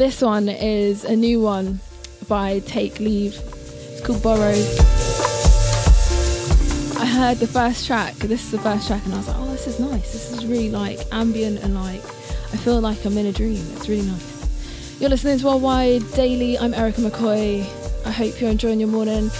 This one is a new one by Takeleave. It's called Burrow. I heard the first track, this is the first track, and I was like, oh, this is nice. This is really like ambient and like, I feel like I'm in a dream. It's really nice. You're listening to Worldwide Daily. I'm Erica McCoy. I hope you're enjoying your morning.